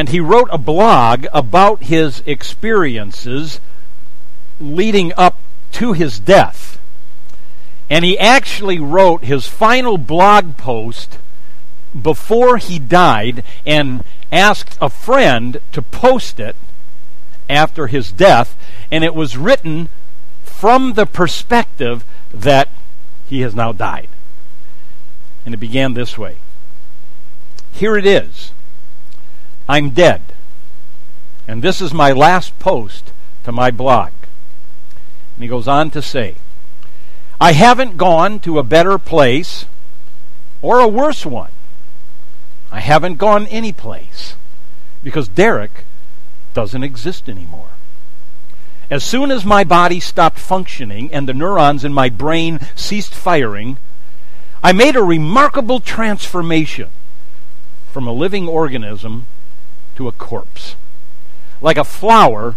And he wrote a blog about his experiences leading up to his death. And he actually wrote his final blog post before he died and asked a friend to post it after his death. And it was written from the perspective that he has now died. And it began this way Here it is. I'm dead. And this is my last post to my blog. And he goes on to say, I haven't gone to a better place or a worse one. I haven't gone any place because Derek doesn't exist anymore. As soon as my body stopped functioning and the neurons in my brain ceased firing, I made a remarkable transformation from a living organism to a corpse. Like a flower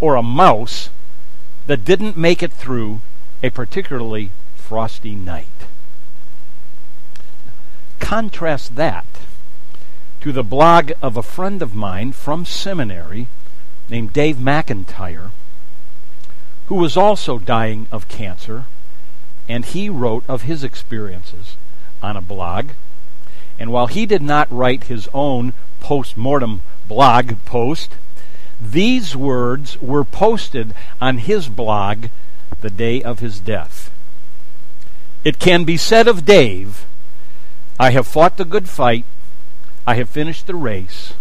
or a mouse that didn't make it through a particularly frosty night. Contrast that to the blog of a friend of mine from seminary named Dave McIntyre who was also dying of cancer, and he wrote of his experiences on a blog. And while he did not write his own post mortem blog post, these words were posted on his blog the day of his death. It can be said of Dave, I have fought the good fight, I have finished the race,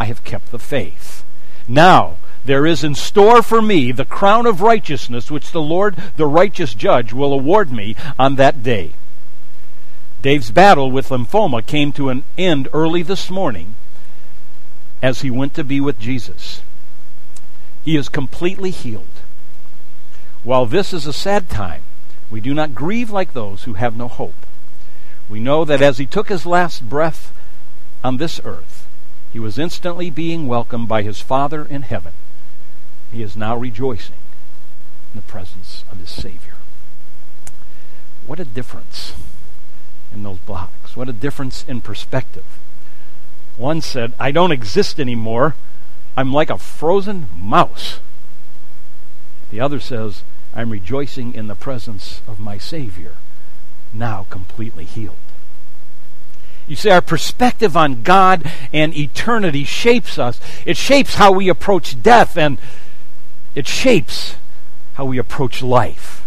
I have kept the faith. Now, there is in store for me the crown of righteousness which the Lord, the righteous judge, will award me on that day. Dave's battle with lymphoma came to an end early this morning as he went to be with Jesus. He is completely healed. While this is a sad time, we do not grieve like those who have no hope. We know that as he took his last breath on this earth, he was instantly being welcomed by his Father in heaven he is now rejoicing in the presence of his Savior. What a difference in those blocks. What a difference in perspective. One said, I don't exist anymore. I'm like a frozen mouse. The other says, I'm rejoicing in the presence of my Savior, now completely healed. You see, our perspective on God and eternity shapes us. It shapes how we approach death and it shapes how we approach life.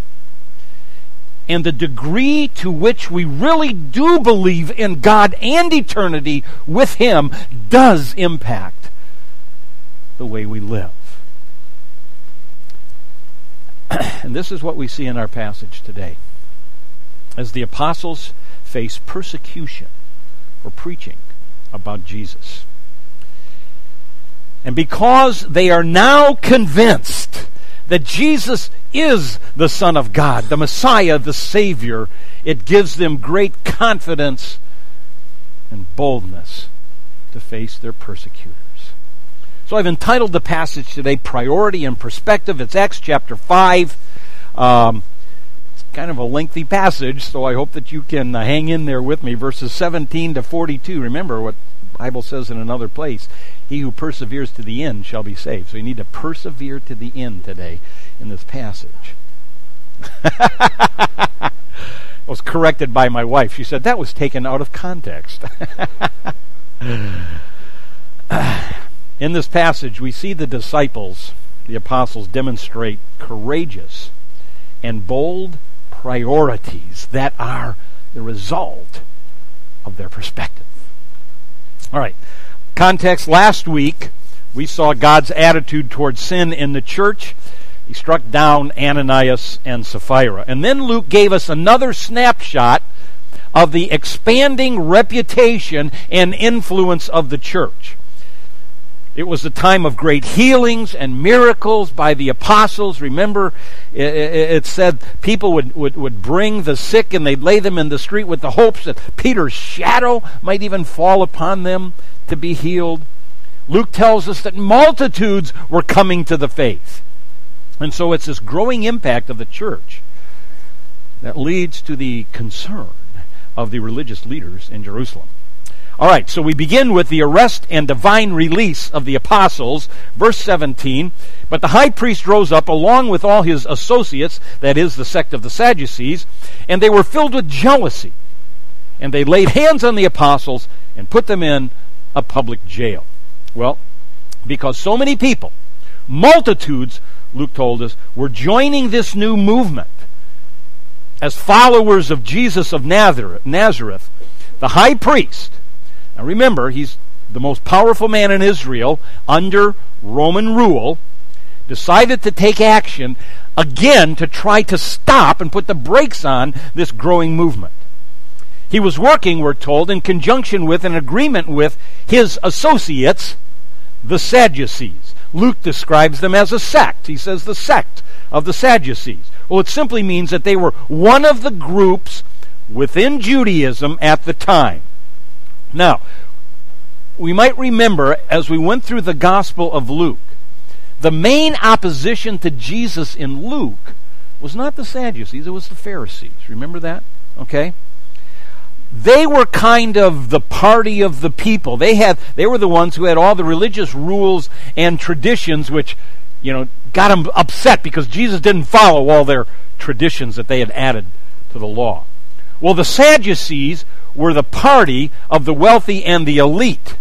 And the degree to which we really do believe in God and eternity with Him does impact the way we live. and this is what we see in our passage today. As the apostles face persecution for preaching about Jesus. And because they are now convinced that Jesus is the Son of God, the Messiah, the Savior, it gives them great confidence and boldness to face their persecutors. So I've entitled the passage today Priority and Perspective. It's Acts chapter 5. Um, it's kind of a lengthy passage, so I hope that you can uh, hang in there with me. Verses 17 to 42. Remember what Bible says in another place, he who perseveres to the end shall be saved. So you need to persevere to the end today in this passage. I was corrected by my wife. She said that was taken out of context. in this passage, we see the disciples, the apostles, demonstrate courageous and bold priorities that are the result of their perspective. All right. Context last week, we saw God's attitude towards sin in the church. He struck down Ananias and Sapphira. And then Luke gave us another snapshot of the expanding reputation and influence of the church. It was a time of great healings and miracles by the apostles. Remember, it, said people would, would, would bring the sick and they'd lay them in the street with the hopes that Peter's shadow might even fall upon them to be healed. Luke tells us that multitudes were coming to the faith. And so it's this growing impact of the church that leads to the concern of the religious leaders in Jerusalem. All right, so we begin with the arrest and divine release of the apostles. Verse 17. But the high priest rose up along with all his associates, that is, the sect of the Sadducees, and they were filled with jealousy. And they laid hands on the apostles and put them in a public jail. Well, because so many people, multitudes, Luke told us, were joining this new movement as followers of Jesus of Nazareth, the high priest. Now remember, he's the most powerful man in Israel under Roman rule, decided to take action again to try to stop and put the brakes on this growing movement. He was working, we're told, in conjunction with an agreement with his associates, the Sadducees. Luke describes them as a sect. He says the sect of the Sadducees. Well, it simply means that they were one of the groups within Judaism at the time. Now, we might remember as we went through the Gospel of Luke, the main opposition to Jesus in Luke was not the Sadducees, it was the Pharisees. Remember that? Okay? They were kind of the party of the people. They had they were the ones who had all the religious rules and traditions which, you know, got them upset because Jesus didn't follow all their traditions that they had added to the law. Well, the Sadducees were the party of the wealthy and the elite.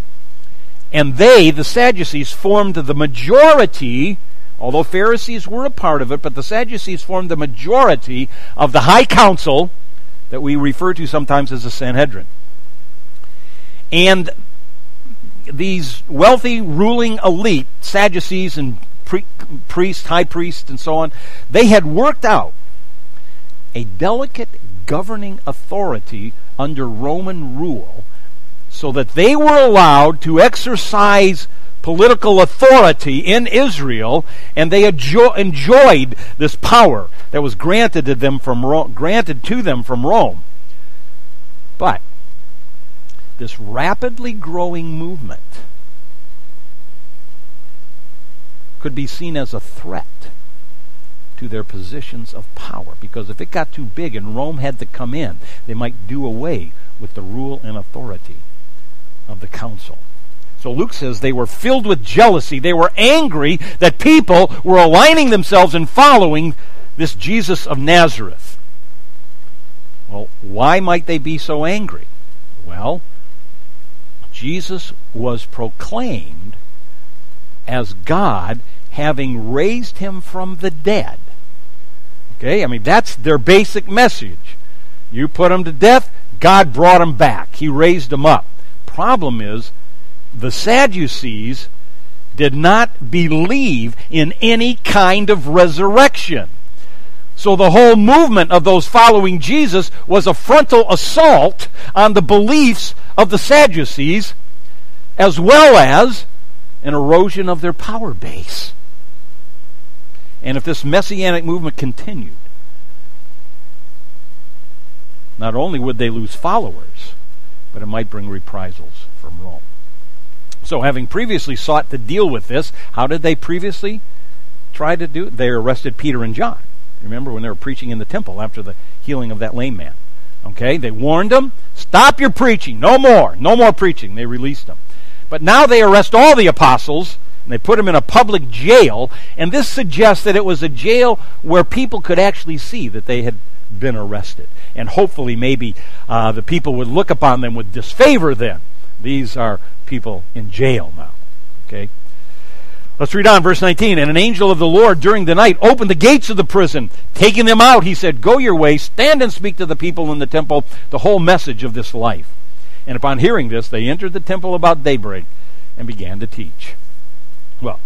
And they, the Sadducees, formed the majority, although Pharisees were a part of it, but the Sadducees formed the majority of the high council that we refer to sometimes as the Sanhedrin. And these wealthy ruling elite, Sadducees and pre- priests, high priests, and so on, they had worked out a delicate governing authority under Roman rule so that they were allowed to exercise political authority in Israel and they enjoyed this power that was granted to them from Rome, granted to them from Rome. But this rapidly growing movement could be seen as a threat to their positions of power. Because if it got too big and Rome had to come in, they might do away with the rule and authority of the council. So Luke says they were filled with jealousy. They were angry that people were aligning themselves and following this Jesus of Nazareth. Well, why might they be so angry? Well, Jesus was proclaimed as God having raised him from the dead. Okay? I mean, that's their basic message. You put him to death, God brought him back. He raised him up. Problem is, the Sadducees did not believe in any kind of resurrection. So the whole movement of those following Jesus was a frontal assault on the beliefs of the Sadducees, as well as an erosion of their power base. And if this messianic movement continued, not only would they lose followers, but it might bring reprisals from Rome. So, having previously sought to deal with this, how did they previously try to do it? They arrested Peter and John. Remember when they were preaching in the temple after the healing of that lame man? Okay, they warned them, stop your preaching, no more, no more preaching. They released them. But now they arrest all the apostles and they put them in a public jail, and this suggests that it was a jail where people could actually see that they had been arrested. And hopefully, maybe uh, the people would look upon them with disfavor then. These are people in jail now. Okay? Let's read on, verse 19. And an angel of the Lord during the night opened the gates of the prison. Taking them out, he said, Go your way, stand and speak to the people in the temple the whole message of this life. And upon hearing this, they entered the temple about daybreak and began to teach. Well,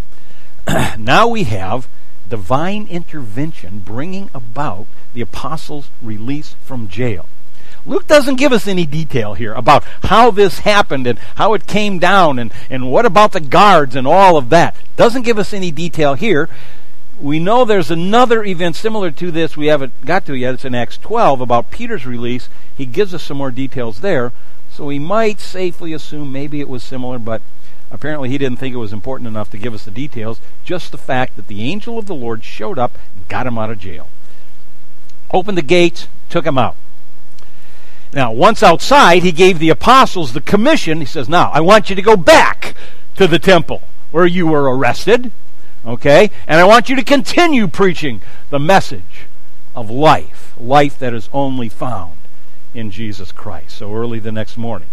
now we have divine intervention bringing about the apostles' release from jail. Luke doesn't give us any detail here about how this happened and how it came down and, and what about the guards and all of that. Doesn't give us any detail here. We know there's another event similar to this we haven't got to yet. It's in Acts 12 about Peter's release. He gives us some more details there. So we might safely assume maybe it was similar, but Apparently, he didn't think it was important enough to give us the details, just the fact that the angel of the Lord showed up and got him out of jail. Opened the gates, took him out. Now, once outside, he gave the apostles the commission. He says, Now, I want you to go back to the temple where you were arrested, okay? And I want you to continue preaching the message of life, life that is only found in Jesus Christ. So early the next morning,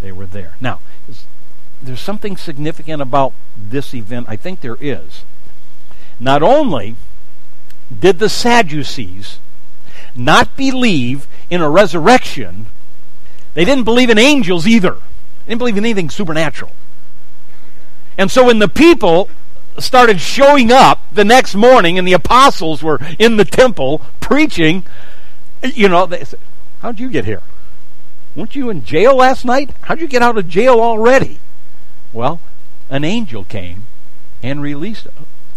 they were there. Now, there's something significant about this event. I think there is. Not only did the Sadducees not believe in a resurrection, they didn't believe in angels either. They didn't believe in anything supernatural. And so when the people started showing up the next morning and the apostles were in the temple preaching, you know, they said, How'd you get here? Weren't you in jail last night? How'd you get out of jail already? Well, an angel came and released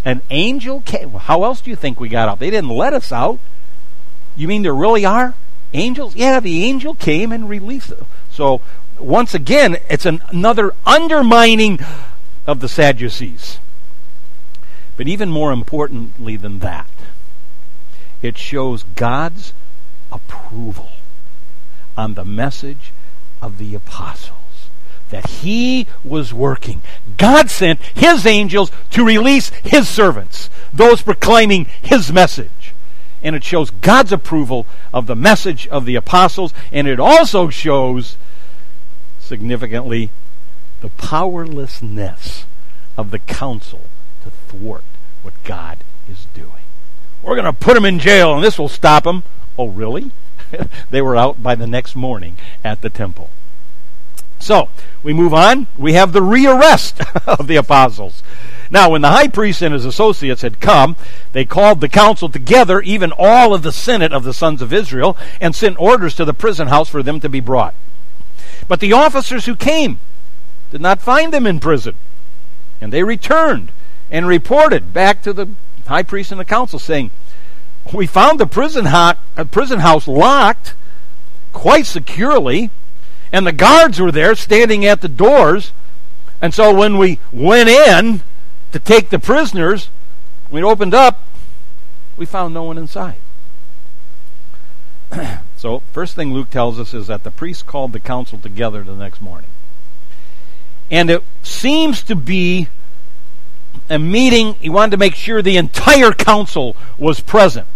an angel came. How else do you think we got out? They didn't let us out. You mean there really are angels? Yeah, the angel came and released them. So once again, it's an, another undermining of the Sadducees. But even more importantly than that, it shows God's approval on the message of the apostles that he was working. God sent his angels to release his servants, those proclaiming his message. And it shows God's approval of the message of the apostles, and it also shows, significantly, the powerlessness of the council to thwart what God is doing. We're going to put him in jail, and this will stop him. Oh, really? they were out by the next morning at the temple. So, we move on. We have the rearrest of the apostles. Now, when the high priest and his associates had come, they called the council together, even all of the senate of the sons of Israel, and sent orders to the prison house for them to be brought. But the officers who came did not find them in prison. And they returned and reported back to the high priest and the council, saying, We found the prison, ho- uh, prison house locked quite securely and the guards were there standing at the doors. And so when we went in to take the prisoners, we opened up, we found no one inside. so, first thing Luke tells us is that the priest called the council together the next morning. And it seems to be a meeting, he wanted to make sure the entire council was present.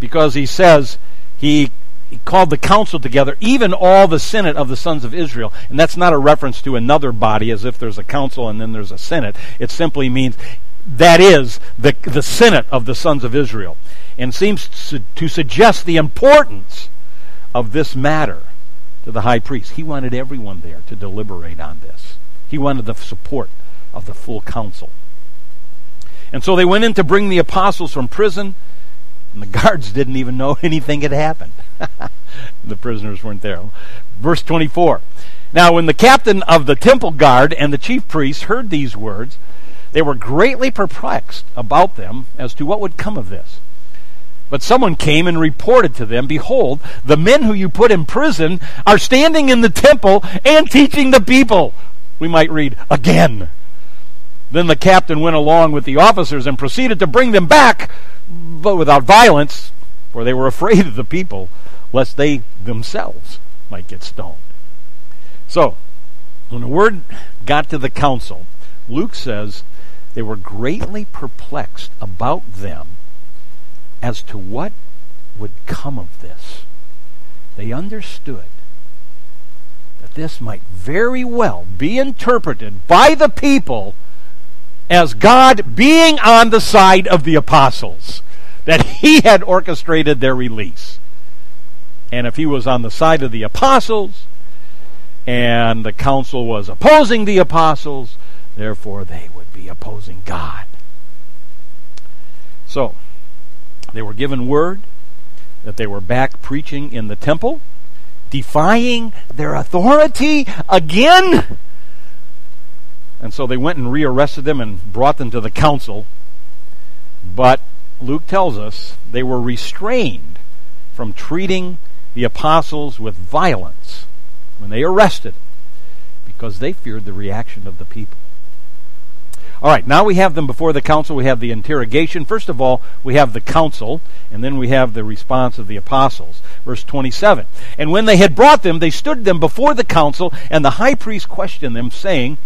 Because he says he called the council together, even all the senate of the sons of Israel. And that's not a reference to another body as if there's a council and then there's a senate. It simply means that is the, the senate of the sons of Israel. And seems to, to suggest the importance of this matter to the high priest. He wanted everyone there to deliberate on this. He wanted the support of the full council. And so they went in to bring the apostles from prison, and the guards didn't even know anything had happened. the prisoners weren't there. Verse 24. Now, when the captain of the temple guard and the chief priests heard these words, they were greatly perplexed about them as to what would come of this. But someone came and reported to them, Behold, the men who you put in prison are standing in the temple and teaching the people. We might read, again. Then the captain went along with the officers and proceeded to bring them back, but without violence, for they were afraid of the people lest they themselves might get stoned. So, when the word got to the council, Luke says they were greatly perplexed about them as to what would come of this. They understood that this might very well be interpreted by the people as God being on the side of the apostles, that he had orchestrated their release. And if he was on the side of the apostles, and the council was opposing the apostles, therefore they would be opposing God. So, they were given word that they were back preaching in the temple, defying their authority again. And so they went and rearrested them and brought them to the council. But Luke tells us they were restrained from treating the apostles with violence when they arrested because they feared the reaction of the people. All right, now we have them before the council. We have the interrogation. First of all, we have the council, and then we have the response of the apostles. Verse 27. And when they had brought them, they stood them before the council, and the high priest questioned them, saying,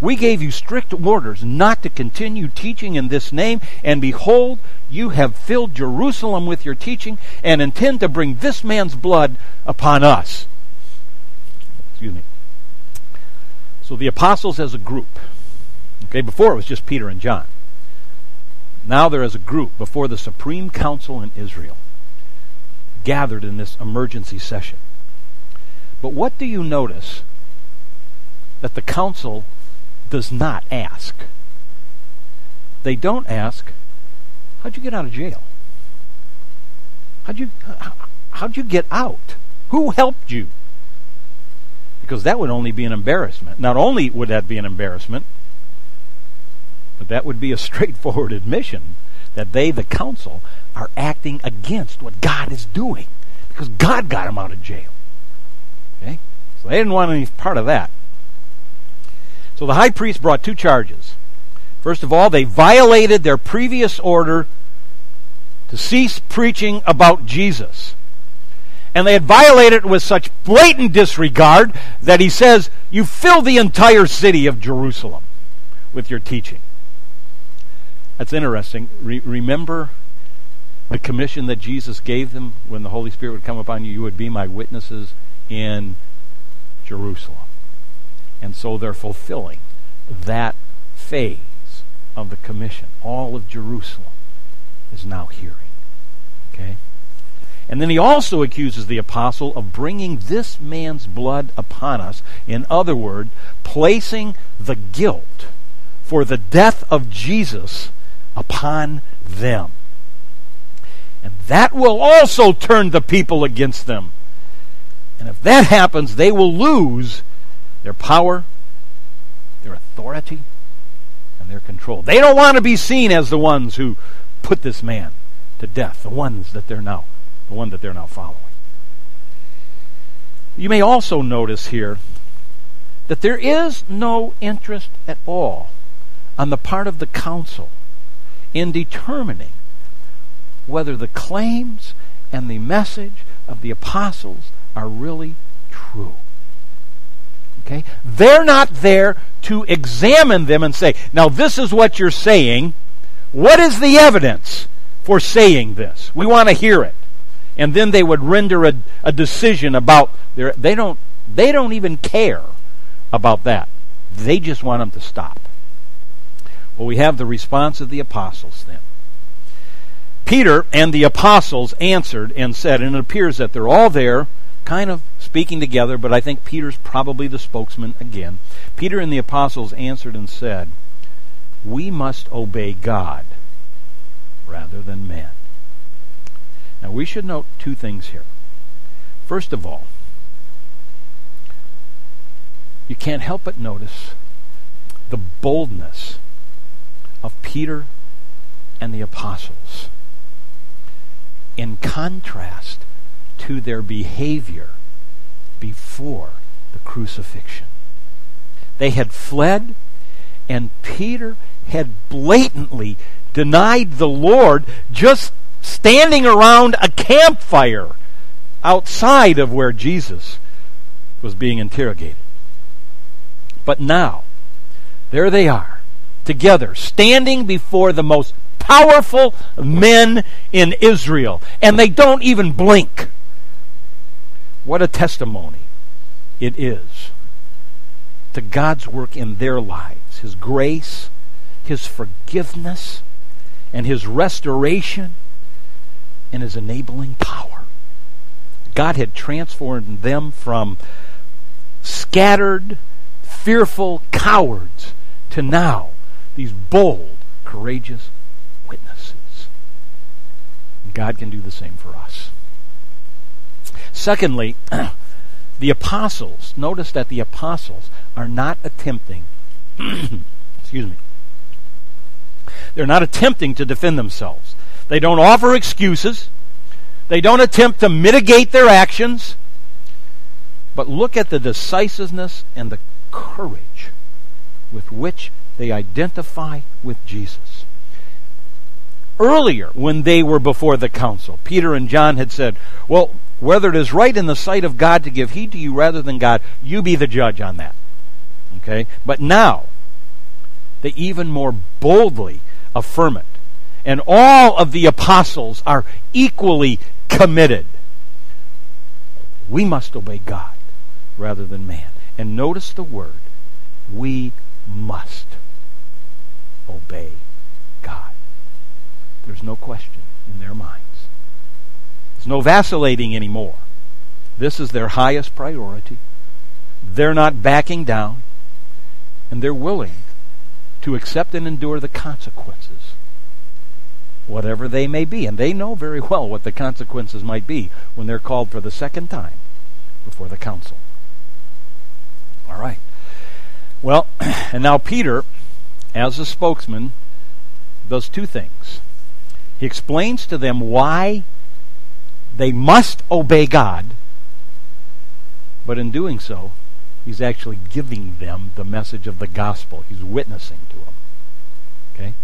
We gave you strict orders not to continue teaching in this name, and behold, you have filled Jerusalem with your teaching, and intend to bring this man's blood upon us. Excuse me. So the apostles as a group. Okay, before it was just Peter and John. Now they're as a group before the Supreme Council in Israel, gathered in this emergency session. But what do you notice that the council does not ask? They don't ask, how'd you get out of jail? How'd you, how'd you get out? Who helped you? Because that would only be an embarrassment. Not only would that be an embarrassment, but that would be a straightforward admission that they, the council, are acting against what God is doing because God got them out of jail. Okay? So they didn't want any part of that. So the high priest brought two charges. First of all, they violated their previous order to cease preaching about Jesus. And they had violated it with such blatant disregard that he says, You fill the entire city of Jerusalem with your teaching. That's interesting. Re- remember the commission that Jesus gave them when the Holy Spirit would come upon you? You would be my witnesses in Jerusalem. And so they're fulfilling that phase of the commission. All of Jerusalem is now hearing. Okay? And then he also accuses the apostle of bringing this man's blood upon us. In other words, placing the guilt for the death of Jesus upon them. And that will also turn the people against them. And if that happens, they will lose their power, their authority, and their control. They don't want to be seen as the ones who put this man to death, the ones that they're now the one that they're now following. You may also notice here that there is no interest at all on the part of the council in determining whether the claims and the message of the apostles are really true. Okay? They're not there to examine them and say, now this is what you're saying. What is the evidence for saying this? We want to hear it. And then they would render a, a decision about their they don't they don't even care about that. They just want them to stop. Well, we have the response of the apostles then. Peter and the apostles answered and said, and it appears that they're all there, kind of speaking together, but I think Peter's probably the spokesman again. Peter and the apostles answered and said, We must obey God rather than men. Now, we should note two things here. First of all, you can't help but notice the boldness of Peter and the apostles in contrast to their behavior before the crucifixion. They had fled, and Peter had blatantly denied the Lord just standing around a campfire outside of where Jesus was being interrogated. But now, there they are together, standing before the most powerful men in Israel, and they don't even blink. What a testimony it is to God's work in their lives, His grace, His forgiveness, and His restoration, and His enabling power. God had transformed them from scattered, fearful cowards to now these bold, courageous witnesses. God can do the same for us. Secondly, the apostles, notice that the apostles are not attempting, excuse me, they're not attempting to defend themselves. They don't offer excuses. They don't attempt to mitigate their actions. But look at the decisiveness and the courage with which They identify with Jesus. Earlier, when they were before the council, Peter and John had said, Well, whether it is right in the sight of God to give heed to you rather than God, you be the judge on that. Okay? But now, they even more boldly affirm it. And all of the apostles are equally committed. We must obey God rather than man. And notice the word we must obey. There's no question in their minds. There's no vacillating anymore. This is their highest priority. They're not backing down, and they're willing to accept and endure the consequences, whatever they may be. And they know very well what the consequences might be when they're called for the second time before the council. All right. Well, and now Peter, as a spokesman, does two things. He explains to them why they must obey God, but in doing so, he's actually giving them the message of the gospel. He's witnessing to them. Okay?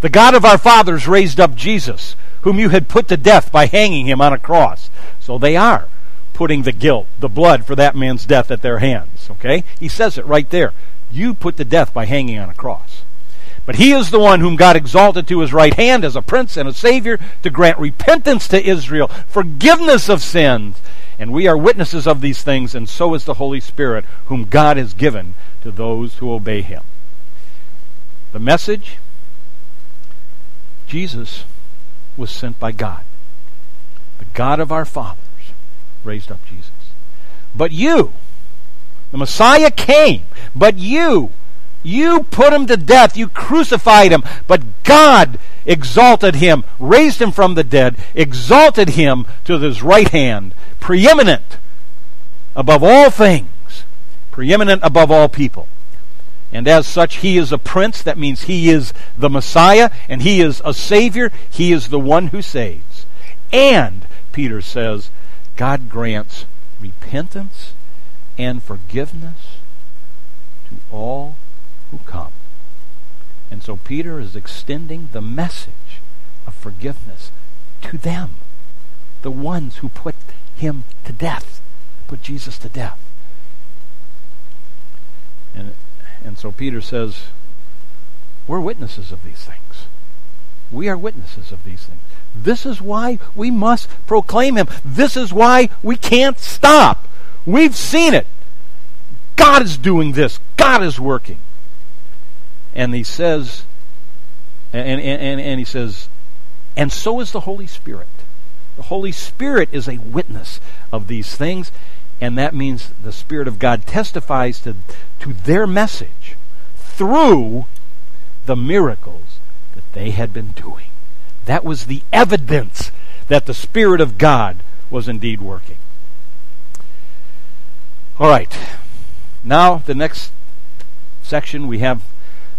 The God of our fathers raised up Jesus, whom you had put to death by hanging him on a cross. So they are putting the guilt, the blood for that man's death at their hands. Okay? He says it right there. You put to death by hanging on a cross. But he is the one whom God exalted to his right hand as a prince and a savior to grant repentance to Israel, forgiveness of sins. And we are witnesses of these things, and so is the Holy Spirit, whom God has given to those who obey him. The message Jesus was sent by God. The God of our fathers raised up Jesus. But you, the Messiah came, but you, you put him to death. You crucified him. But God exalted him, raised him from the dead, exalted him to his right hand, preeminent above all things, preeminent above all people. And as such, he is a prince. That means he is the Messiah, and he is a Savior. He is the one who saves. And, Peter says, God grants repentance and forgiveness to all who come. And so Peter is extending the message of forgiveness to them, the ones who put him to death, put Jesus to death. And, and so Peter says, We're witnesses of these things. We are witnesses of these things. This is why we must proclaim him. This is why we can't stop. We've seen it. God is doing this. God is working. And he says, and, and, and, he says, and so is the Holy Spirit. The Holy Spirit is a witness of these things, and that means the Spirit of God testifies to, to their message through the miracles that they had been doing. That was the evidence that the Spirit of God was indeed working. All right. Now, the next section, we have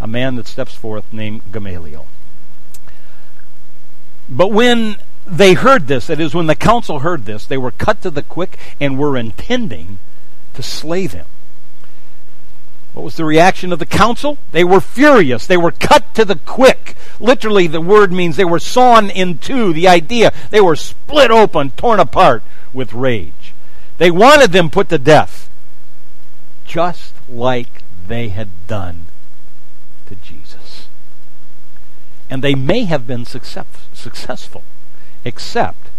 a man that steps forth named Gamaliel. But when they heard this, that is, when the council heard this, they were cut to the quick and were intending to slay them. What was the reaction of the council? They were furious. They were cut to the quick. Literally, the word means they were sawn in two. The idea, they were split open, torn apart with rage. They wanted them put to death just like they had done to Jesus. And they may have been success, successful, except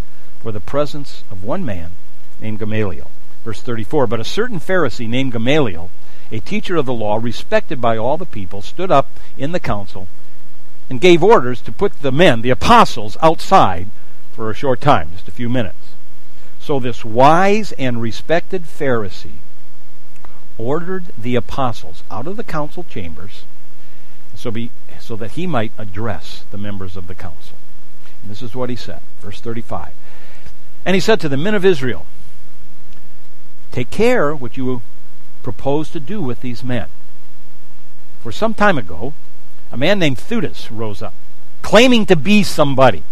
for the presence of one man named Gamaliel. Verse 34 But a certain Pharisee named Gamaliel, a teacher of the law, respected by all the people, stood up in the council and gave orders to put the men, the apostles, outside for a short time, just a few minutes. So this wise and respected Pharisee ordered the apostles out of the council chambers so, be, so that he might address the members of the council. And this is what he said, verse 35. And he said to the men of Israel, Take care what you propose to do with these men. For some time ago, a man named Theudas rose up, claiming to be somebody.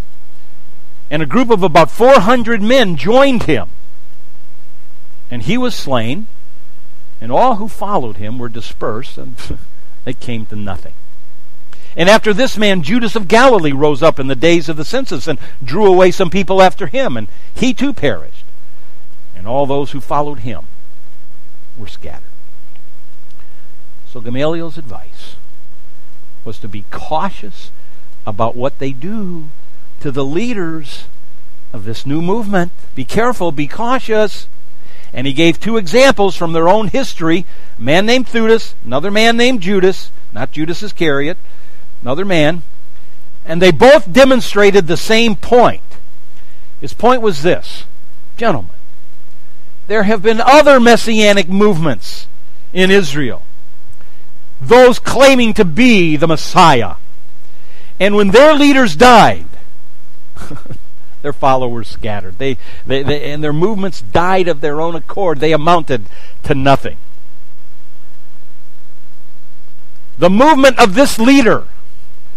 And a group of about 400 men joined him. And he was slain, and all who followed him were dispersed, and They came to nothing. And after this man, Judas of Galilee rose up in the days of the census and drew away some people after him, and he too perished. And all those who followed him were scattered. So Gamaliel's advice was to be cautious about what they do to the leaders of this new movement. Be careful, be cautious. And he gave two examples from their own history a man named Theudas, another man named Judas, not Judas Iscariot, another man. And they both demonstrated the same point. His point was this Gentlemen, there have been other messianic movements in Israel, those claiming to be the Messiah. And when their leaders died, their followers scattered. They, they, they, and their movements died of their own accord. They amounted to nothing. The movement of this leader,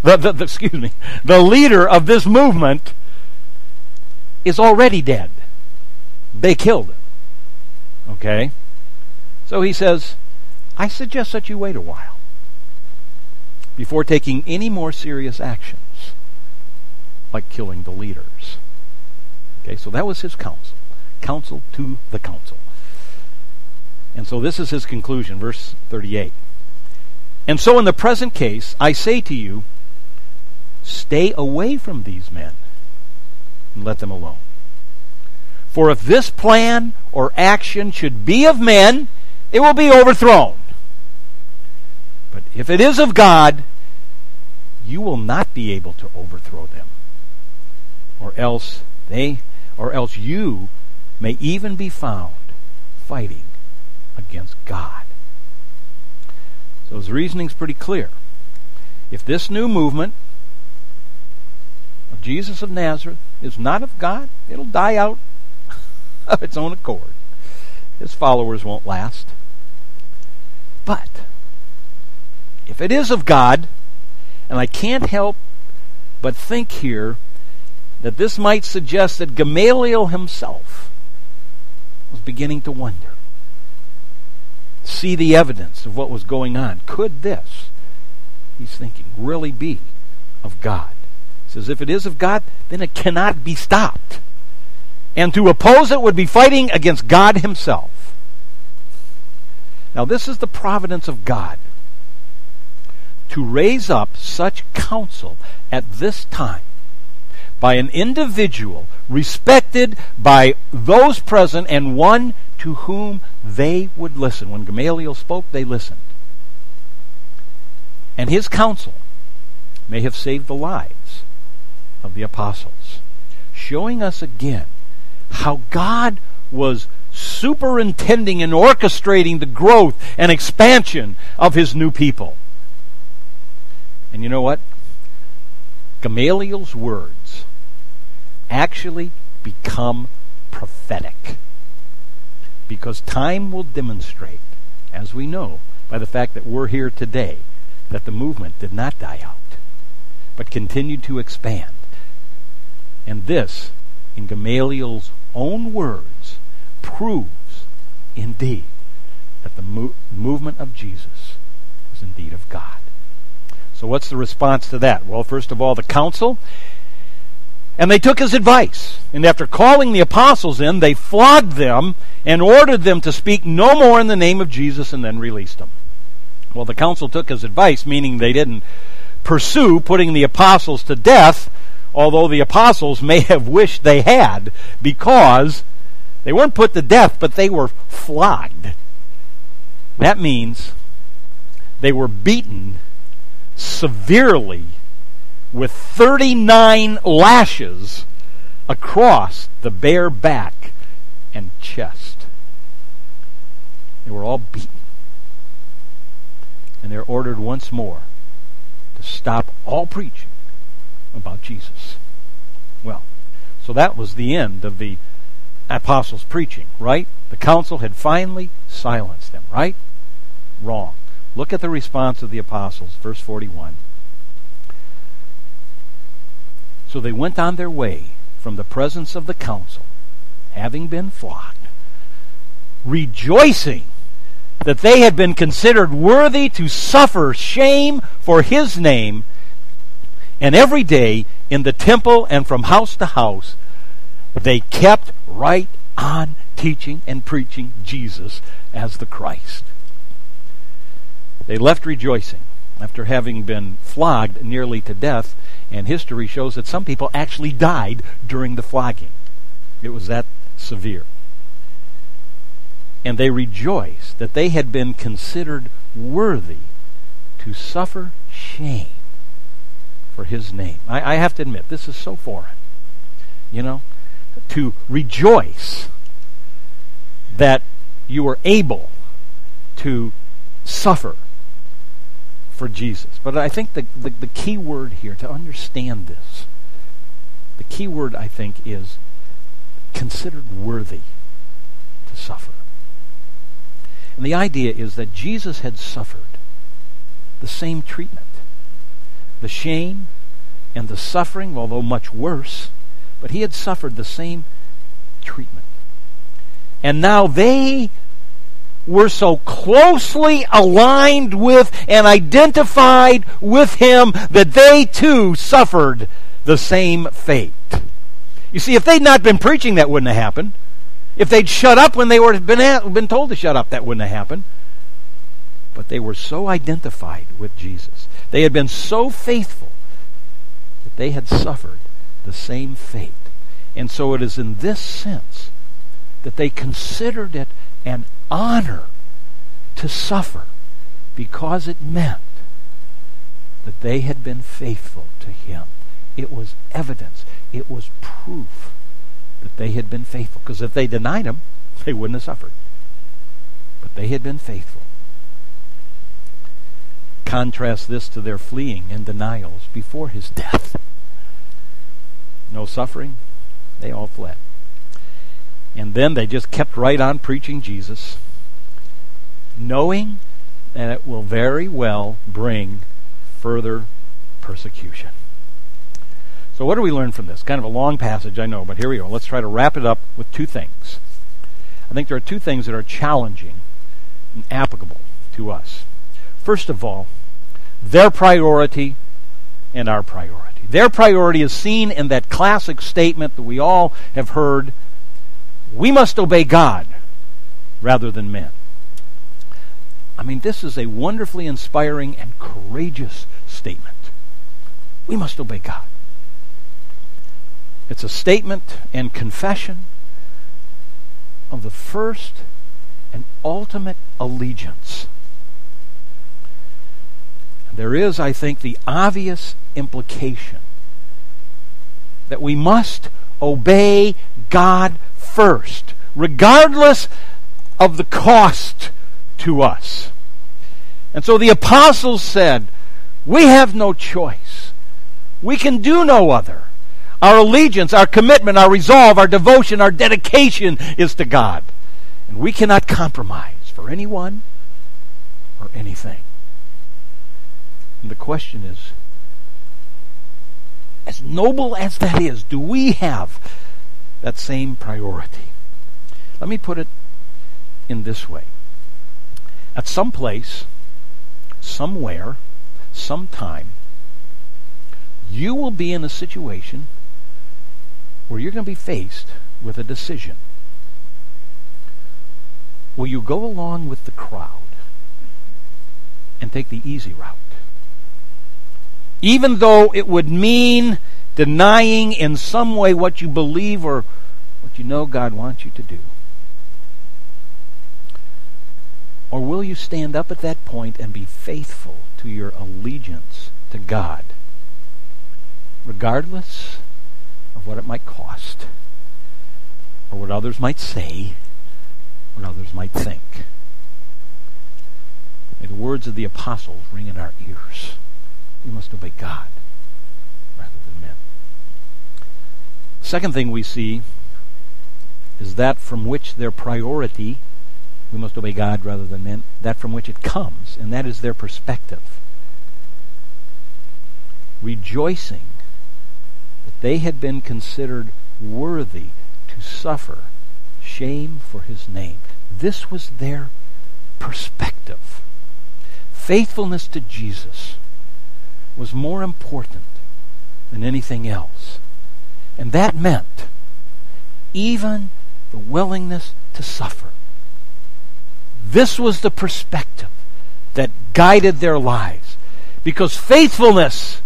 the, the, the, excuse me, the leader of this movement is already dead. They killed him. Okay? So he says, I suggest that you wait a while before taking any more serious actions, like killing the leaders. Okay, so that was his counsel. Counsel to the council. And so this is his conclusion, verse 38. And so in the present case, I say to you, stay away from these men and let them alone. For if this plan or action should be of men, it will be overthrown. But if it is of God, you will not be able to overthrow them. Or else they or else you may even be found fighting against God. So his reasoning's pretty clear. If this new movement Jesus of Nazareth is not of God, it'll die out of its own accord. His followers won't last. But if it is of God, and I can't help but think here that this might suggest that Gamaliel himself was beginning to wonder, see the evidence of what was going on. Could this, he's thinking, really be of God? Says, if it is of God, then it cannot be stopped. And to oppose it would be fighting against God Himself. Now, this is the providence of God to raise up such counsel at this time by an individual respected by those present and one to whom they would listen. When Gamaliel spoke, they listened. And his counsel may have saved the lives of the apostles, showing us again how God was superintending and orchestrating the growth and expansion of his new people. And you know what? Gamaliel's words actually become prophetic. Because time will demonstrate, as we know by the fact that we're here today, that the movement did not die out, but continued to expand. And this, in Gamaliel's own words, proves indeed that the mo- movement of Jesus was indeed of God. So, what's the response to that? Well, first of all, the council. And they took his advice. And after calling the apostles in, they flogged them and ordered them to speak no more in the name of Jesus and then released them. Well, the council took his advice, meaning they didn't pursue putting the apostles to death, although the apostles may have wished they had, because they weren't put to death, but they were flogged. That means they were beaten severely with 39 lashes across the bare back and chest. They were all beaten. And they're ordered once more to stop all preaching about Jesus. Well, so that was the end of the apostles' preaching, right? The council had finally silenced them, right? Wrong. Look at the response of the apostles, verse 41. So they went on their way from the presence of the council, having been flogged, rejoicing that they had been considered worthy to suffer shame for his name, and every day in the temple and from house to house, they kept right on teaching and preaching Jesus as the Christ. They left rejoicing after having been flogged nearly to death, and history shows that some people actually died during the flogging. It was that severe. And they rejoiced that they had been considered worthy to suffer shame for his name. I, I have to admit, this is so foreign. You know, to rejoice that you were able to suffer for Jesus. But I think the, the, the, key word here to understand this, the key word I think is considered worthy to suffer. And the idea is that Jesus had suffered the same treatment. The shame and the suffering, although much worse, but he had suffered the same treatment. And now they were so closely aligned with and identified with him that they too suffered the same fate. You see, if they'd not been preaching, that wouldn't have happened. If they'd shut up when they were been, been told to shut up, that wouldn't have happened. But they were so identified with Jesus. They had been so faithful that they had suffered the same fate. And so it is in this sense that they considered it an honor to suffer because it meant that they had been faithful to him. It was evidence, it was proof that they had been faithful. Because if they denied him, they wouldn't have suffered. But they had been faithful. Contrast this to their fleeing and denials before his death. No suffering, they all fled. And then they just kept right on preaching Jesus, knowing that it will very well bring further persecution. So, what do we learn from this? Kind of a long passage, I know, but here we go. Let's try to wrap it up with two things. I think there are two things that are challenging and applicable to us. First of all, their priority and our priority. Their priority is seen in that classic statement that we all have heard we must obey God rather than men. I mean, this is a wonderfully inspiring and courageous statement. We must obey God. It's a statement and confession of the first and ultimate allegiance. There is, I think, the obvious implication that we must obey God first, regardless of the cost to us. And so the apostles said, We have no choice. We can do no other. Our allegiance, our commitment, our resolve, our devotion, our dedication is to God. And we cannot compromise for anyone or anything. And the question is as noble as that is, do we have that same priority? Let me put it in this way. At some place, somewhere, sometime, you will be in a situation where you're going to be faced with a decision. Will you go along with the crowd and take the easy route? Even though it would mean denying in some way what you believe or what you know God wants you to do. Or will you stand up at that point and be faithful to your allegiance to God, regardless of what it might cost, or what others might say, what others might think. May the words of the apostles ring in our ears. We must obey God rather than men. Second thing we see is that from which their priority, we must obey God rather than men, that from which it comes, and that is their perspective. Rejoicing that they had been considered worthy to suffer shame for his name. This was their perspective. Faithfulness to Jesus was more important than anything else. And that meant even the willingness to suffer. This was the perspective that guided their lives. Because faithfulness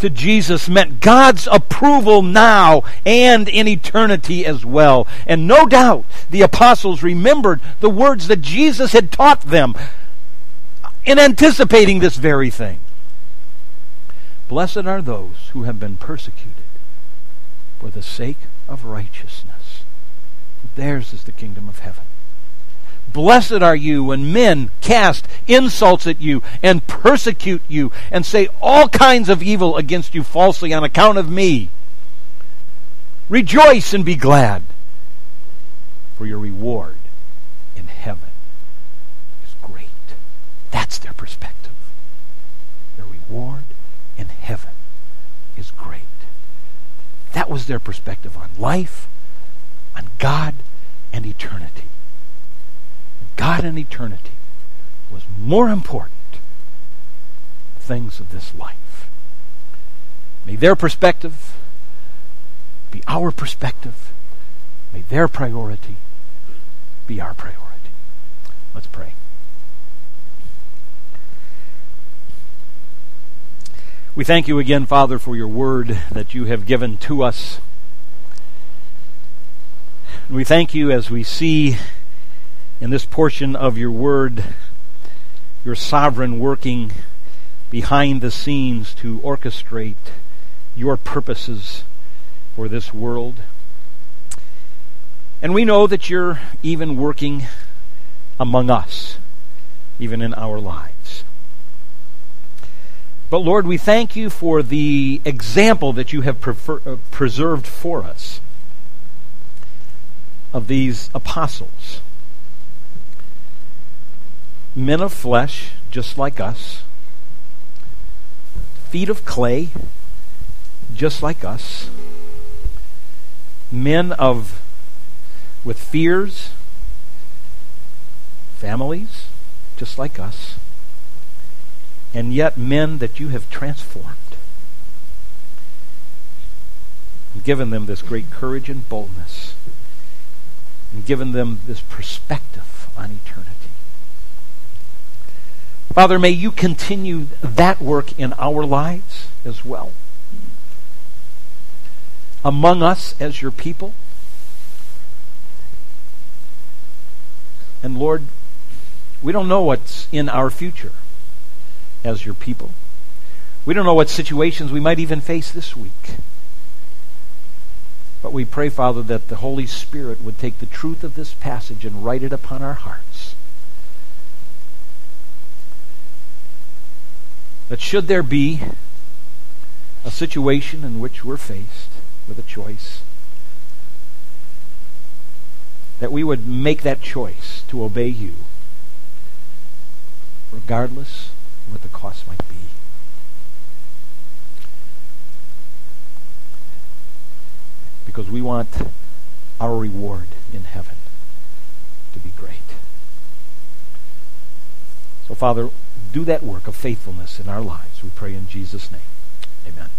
to Jesus meant God's approval now and in eternity as well. And no doubt the apostles remembered the words that Jesus had taught them in anticipating this very thing. Blessed are those who have been persecuted for the sake of righteousness. Theirs is the kingdom of heaven. Blessed are you when men cast insults at you and persecute you and say all kinds of evil against you falsely on account of me. Rejoice and be glad, for your reward in heaven is great. That's their perspective. Their reward in heaven is great. That was their perspective on life, on God, and eternity. God and eternity was more important than things of this life. May their perspective be our perspective. May their priority be our priority. Let's pray. We thank you again, Father, for your word that you have given to us. And We thank you as we see in this portion of your word, your sovereign working behind the scenes to orchestrate your purposes for this world. And we know that you're even working among us, even in our lives. But Lord, we thank you for the example that you have prefer- uh, preserved for us of these apostles. Men of flesh, just like us, feet of clay, just like us, men of with fears, families, just like us, and yet men that you have transformed and given them this great courage and boldness and given them this perspective on eternity. Father, may you continue that work in our lives as well. Among us as your people. And Lord, we don't know what's in our future as your people. We don't know what situations we might even face this week. But we pray, Father, that the Holy Spirit would take the truth of this passage and write it upon our hearts that should there be a situation in which we're faced with a choice, that we would make that choice to obey you, regardless what the cost might be. Because we want our reward in heaven to be great. So, Father, do that work of faithfulness in our lives. We pray in Jesus' name. Amen.